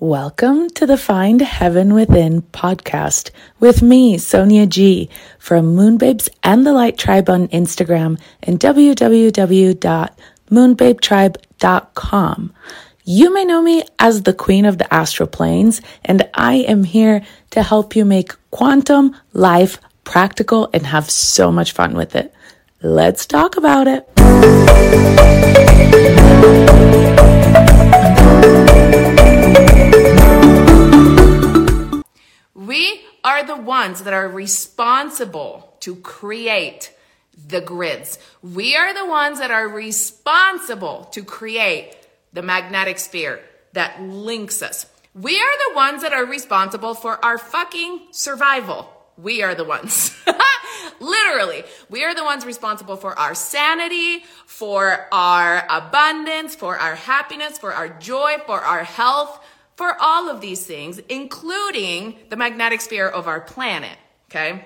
Welcome to the Find Heaven Within podcast with me, Sonia G, from Moonbabes and the Light Tribe on Instagram and www.moonbabetribe.com. You may know me as the Queen of the Astral Planes, and I am here to help you make quantum life practical and have so much fun with it. Let's talk about it. We are the ones that are responsible to create the grids. We are the ones that are responsible to create the magnetic sphere that links us. We are the ones that are responsible for our fucking survival. We are the ones. Literally, we are the ones responsible for our sanity, for our abundance, for our happiness, for our joy, for our health, for all of these things, including the magnetic sphere of our planet. Okay.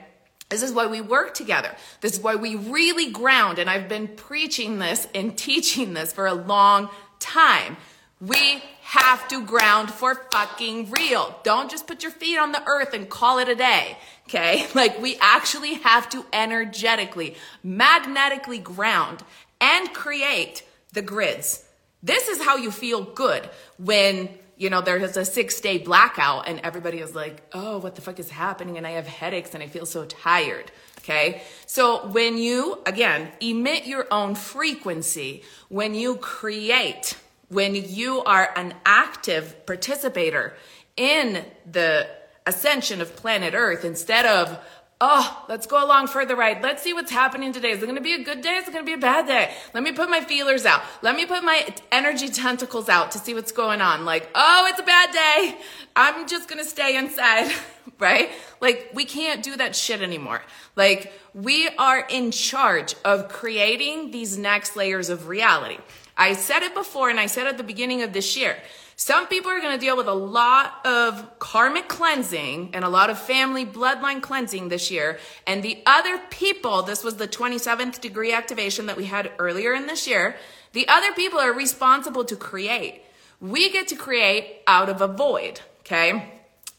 This is why we work together. This is why we really ground. And I've been preaching this and teaching this for a long time. We have to ground for fucking real. Don't just put your feet on the earth and call it a day. Okay. Like we actually have to energetically, magnetically ground and create the grids. This is how you feel good when you know, there's a six day blackout and everybody is like, oh, what the fuck is happening? And I have headaches and I feel so tired. Okay. So when you, again, emit your own frequency, when you create, when you are an active participator in the ascension of planet Earth instead of oh, let's go along for the ride. Let's see what's happening today. Is it going to be a good day? Is it going to be a bad day? Let me put my feelers out. Let me put my energy tentacles out to see what's going on. Like, oh, it's a bad day. I'm just going to stay inside, right? Like, we can't do that shit anymore. Like, we are in charge of creating these next layers of reality. I said it before and I said at the beginning of this year. Some people are going to deal with a lot of karmic cleansing and a lot of family bloodline cleansing this year. And the other people, this was the 27th degree activation that we had earlier in this year. The other people are responsible to create. We get to create out of a void. Okay.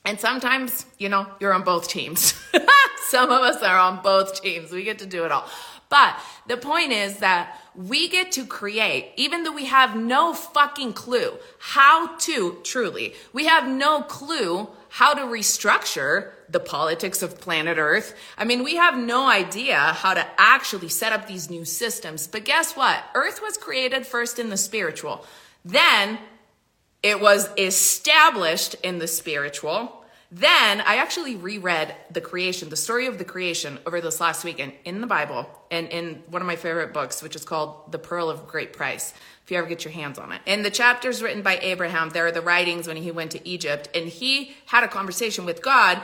And sometimes, you know, you're on both teams. Some of us are on both teams. We get to do it all. But the point is that we get to create, even though we have no fucking clue how to truly, we have no clue how to restructure the politics of planet Earth. I mean, we have no idea how to actually set up these new systems. But guess what? Earth was created first in the spiritual. Then it was established in the spiritual. Then I actually reread the creation, the story of the creation over this last weekend in the Bible and in one of my favorite books, which is called The Pearl of Great Price, if you ever get your hands on it. In the chapters written by Abraham, there are the writings when he went to Egypt and he had a conversation with God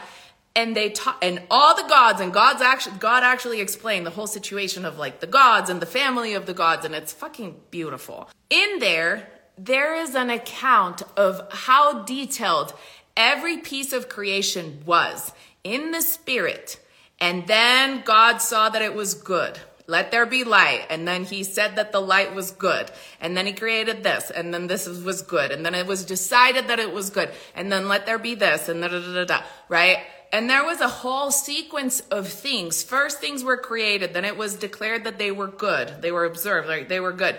and they taught and all the gods and god's actually god actually explained the whole situation of like the gods and the family of the gods and it's fucking beautiful in there there is an account of how detailed every piece of creation was in the spirit. And then God saw that it was good. Let there be light. And then he said that the light was good. And then he created this. And then this was good. And then it was decided that it was good. And then let there be this. And da da da da, da right? And there was a whole sequence of things. First things were created. Then it was declared that they were good. They were observed, they were good.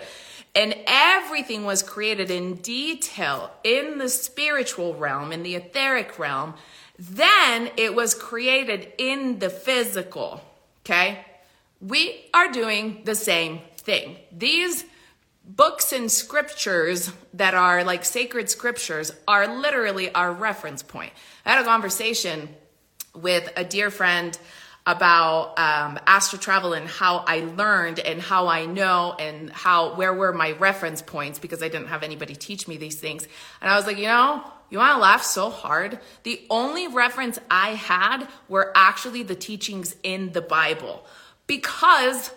And everything was created in detail in the spiritual realm, in the etheric realm. Then it was created in the physical. Okay? We are doing the same thing. These books and scriptures that are like sacred scriptures are literally our reference point. I had a conversation with a dear friend about um, astral travel and how I learned and how I know and how where were my reference points because I didn't have anybody teach me these things. And I was like, you know, you want to laugh so hard? The only reference I had were actually the teachings in the Bible because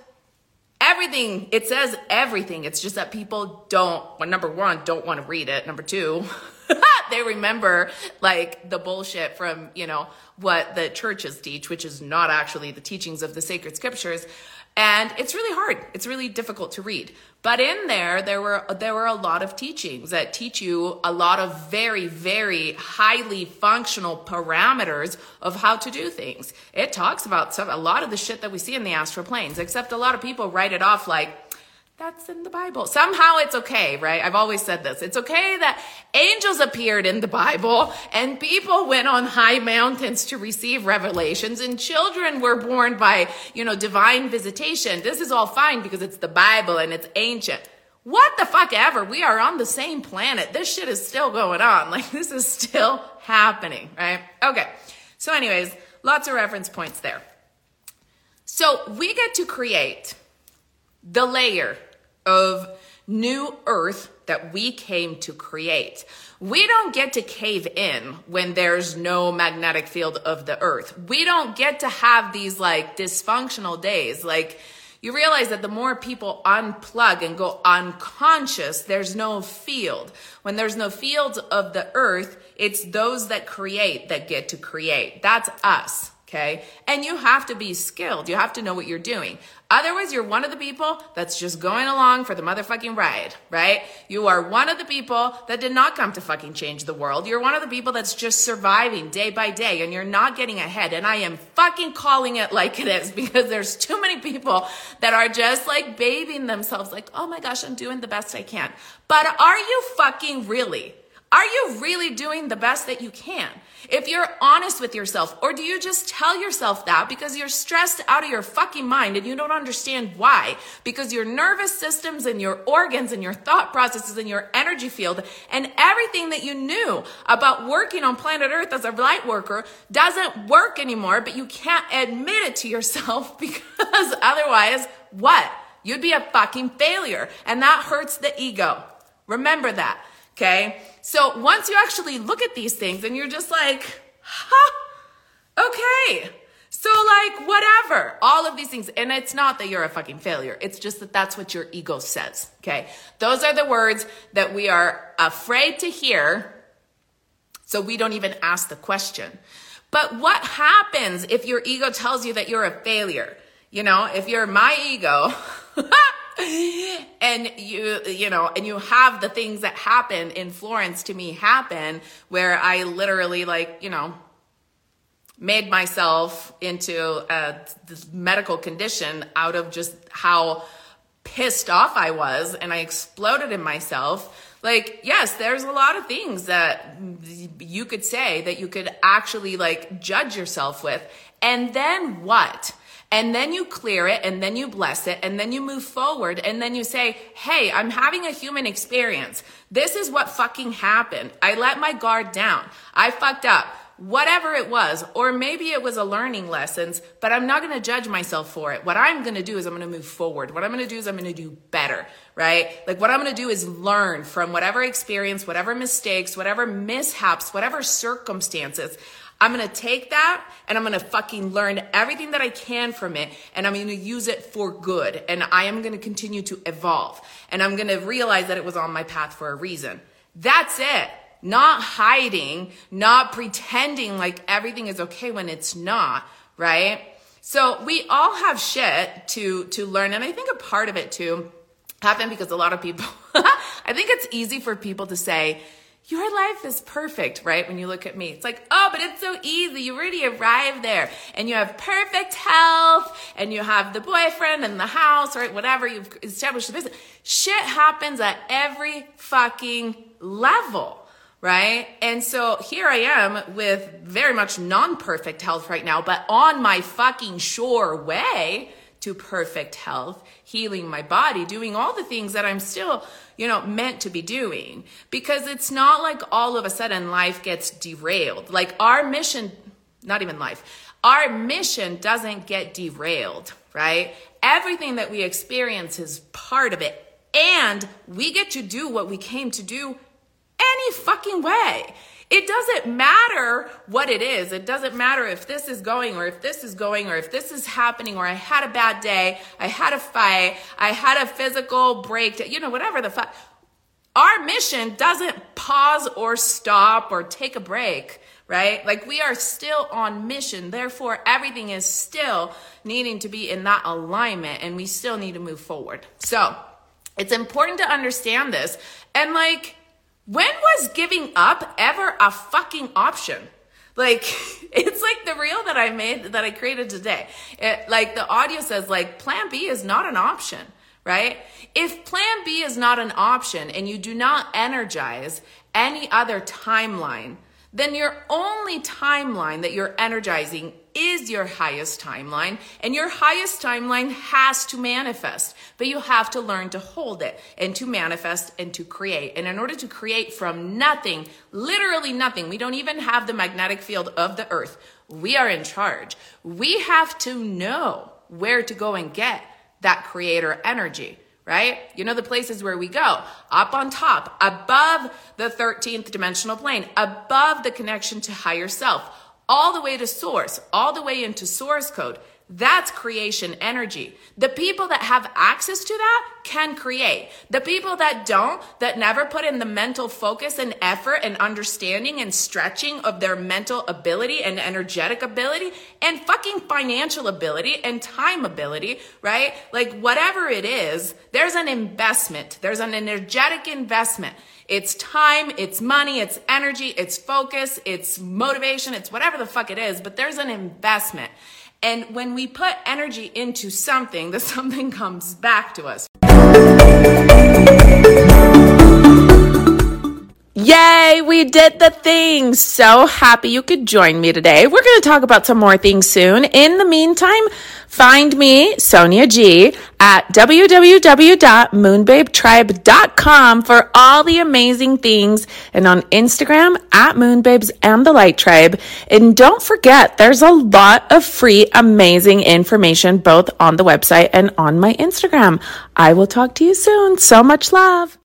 everything it says everything it's just that people don't well, number one don't want to read it number two they remember like the bullshit from, you know, what the churches teach, which is not actually the teachings of the sacred scriptures. And it's really hard. It's really difficult to read. But in there, there were there were a lot of teachings that teach you a lot of very, very highly functional parameters of how to do things. It talks about some a lot of the shit that we see in the astral planes, except a lot of people write it off like that's in the Bible. Somehow it's okay, right? I've always said this. It's okay that angels appeared in the Bible and people went on high mountains to receive revelations and children were born by, you know, divine visitation. This is all fine because it's the Bible and it's ancient. What the fuck ever? We are on the same planet. This shit is still going on. Like this is still happening, right? Okay. So anyways, lots of reference points there. So we get to create the layer of new earth that we came to create. We don't get to cave in when there's no magnetic field of the earth. We don't get to have these like dysfunctional days. Like, you realize that the more people unplug and go unconscious, there's no field. When there's no field of the earth, it's those that create that get to create. That's us. Okay. And you have to be skilled. You have to know what you're doing. Otherwise, you're one of the people that's just going along for the motherfucking ride, right? You are one of the people that did not come to fucking change the world. You're one of the people that's just surviving day by day and you're not getting ahead. And I am fucking calling it like it is because there's too many people that are just like babying themselves like, oh my gosh, I'm doing the best I can. But are you fucking really? Are you really doing the best that you can? If you're honest with yourself, or do you just tell yourself that because you're stressed out of your fucking mind and you don't understand why? Because your nervous systems and your organs and your thought processes and your energy field and everything that you knew about working on planet Earth as a light worker doesn't work anymore, but you can't admit it to yourself because otherwise, what? You'd be a fucking failure. And that hurts the ego. Remember that. Okay. So once you actually look at these things and you're just like, huh, okay. So like whatever, all of these things. And it's not that you're a fucking failure. It's just that that's what your ego says. Okay. Those are the words that we are afraid to hear. So we don't even ask the question. But what happens if your ego tells you that you're a failure? You know, if you're my ego, and you you know and you have the things that happen in Florence to me happen where I literally like you know made myself into a medical condition out of just how pissed off I was and I exploded in myself. Like yes there's a lot of things that you could say that you could actually like judge yourself with. And then what and then you clear it and then you bless it and then you move forward and then you say, Hey, I'm having a human experience. This is what fucking happened. I let my guard down. I fucked up. Whatever it was, or maybe it was a learning lessons, but I'm not going to judge myself for it. What I'm going to do is I'm going to move forward. What I'm going to do is I'm going to do better, right? Like what I'm going to do is learn from whatever experience, whatever mistakes, whatever mishaps, whatever circumstances. I'm to take that and I'm to fucking learn everything that I can from it and I'm to use it for good. And I am to continue to evolve and I'm to realize that it was on my path for a reason. That's it. Not hiding, not pretending like everything is okay when it's not, right? So we all have shit to, to learn. And I think a part of it too happened because a lot of people, I think it's easy for people to say, your life is perfect, right? When you look at me, it's like, oh, but it's so easy. You already arrived there and you have perfect health and you have the boyfriend and the house, right? Whatever you've established the business. Shit happens at every fucking level, right? And so here I am with very much non-perfect health right now, but on my fucking sure way to perfect health, healing my body, doing all the things that I'm still you know, meant to be doing. Because it's not like all of a sudden life gets derailed. Like our mission, not even life, our mission doesn't get derailed, right? Everything that we experience is part of it. And we get to do what we came to do any fucking way. It doesn't matter what it is. It doesn't matter if this is going or if this is going or if this is happening or I had a bad day, I had a fight, I had a physical break, you know, whatever the fuck. our mission doesn't pause or stop or take a break right? Like we are still on mission. Therefore, everything is still needing to be in that alignment and we still need to move forward. So it's important to understand this. And like, when was giving up ever a fucking option? Like, it's like the reel that I made, that I created today. It, like, the audio says, like, plan B is not an option, right? If plan B is not an option and you do not energize any other timeline, then your only timeline that you're energizing is your highest timeline, and your highest timeline has to manifest, but you have to learn to hold it and to manifest and to create. And in order to create from nothing, literally nothing, we don't even have the magnetic field of the earth. We are in charge. We have to know where to go and get that creator energy right? You know, the places where we go up on top, above the 13th dimensional plane, above the connection to higher self, all the way to source, all the way into source code. That's creation energy. The people that have access to that can create. The people that don't, that never put in the mental focus and effort and understanding and stretching of their mental ability and energetic ability and fucking financial ability and time ability, right? Like whatever it is, there's an investment. There's an energetic investment. It's time, it's money, it's energy, it's focus, it's motivation, it's whatever the fuck it is, but there's an investment. And when we put energy into something, the something comes back to us. Yay, we did the thing. So happy you could join me today. We're going to talk about some more things soon. In the meantime, find me, Sonia G, at www.moonbabetribe.com for all the amazing things and on Instagram at Moonbabes and the Light Tribe. And don't forget, there's a lot of free, amazing information both on the website and on my Instagram. I will talk to you soon. So much love.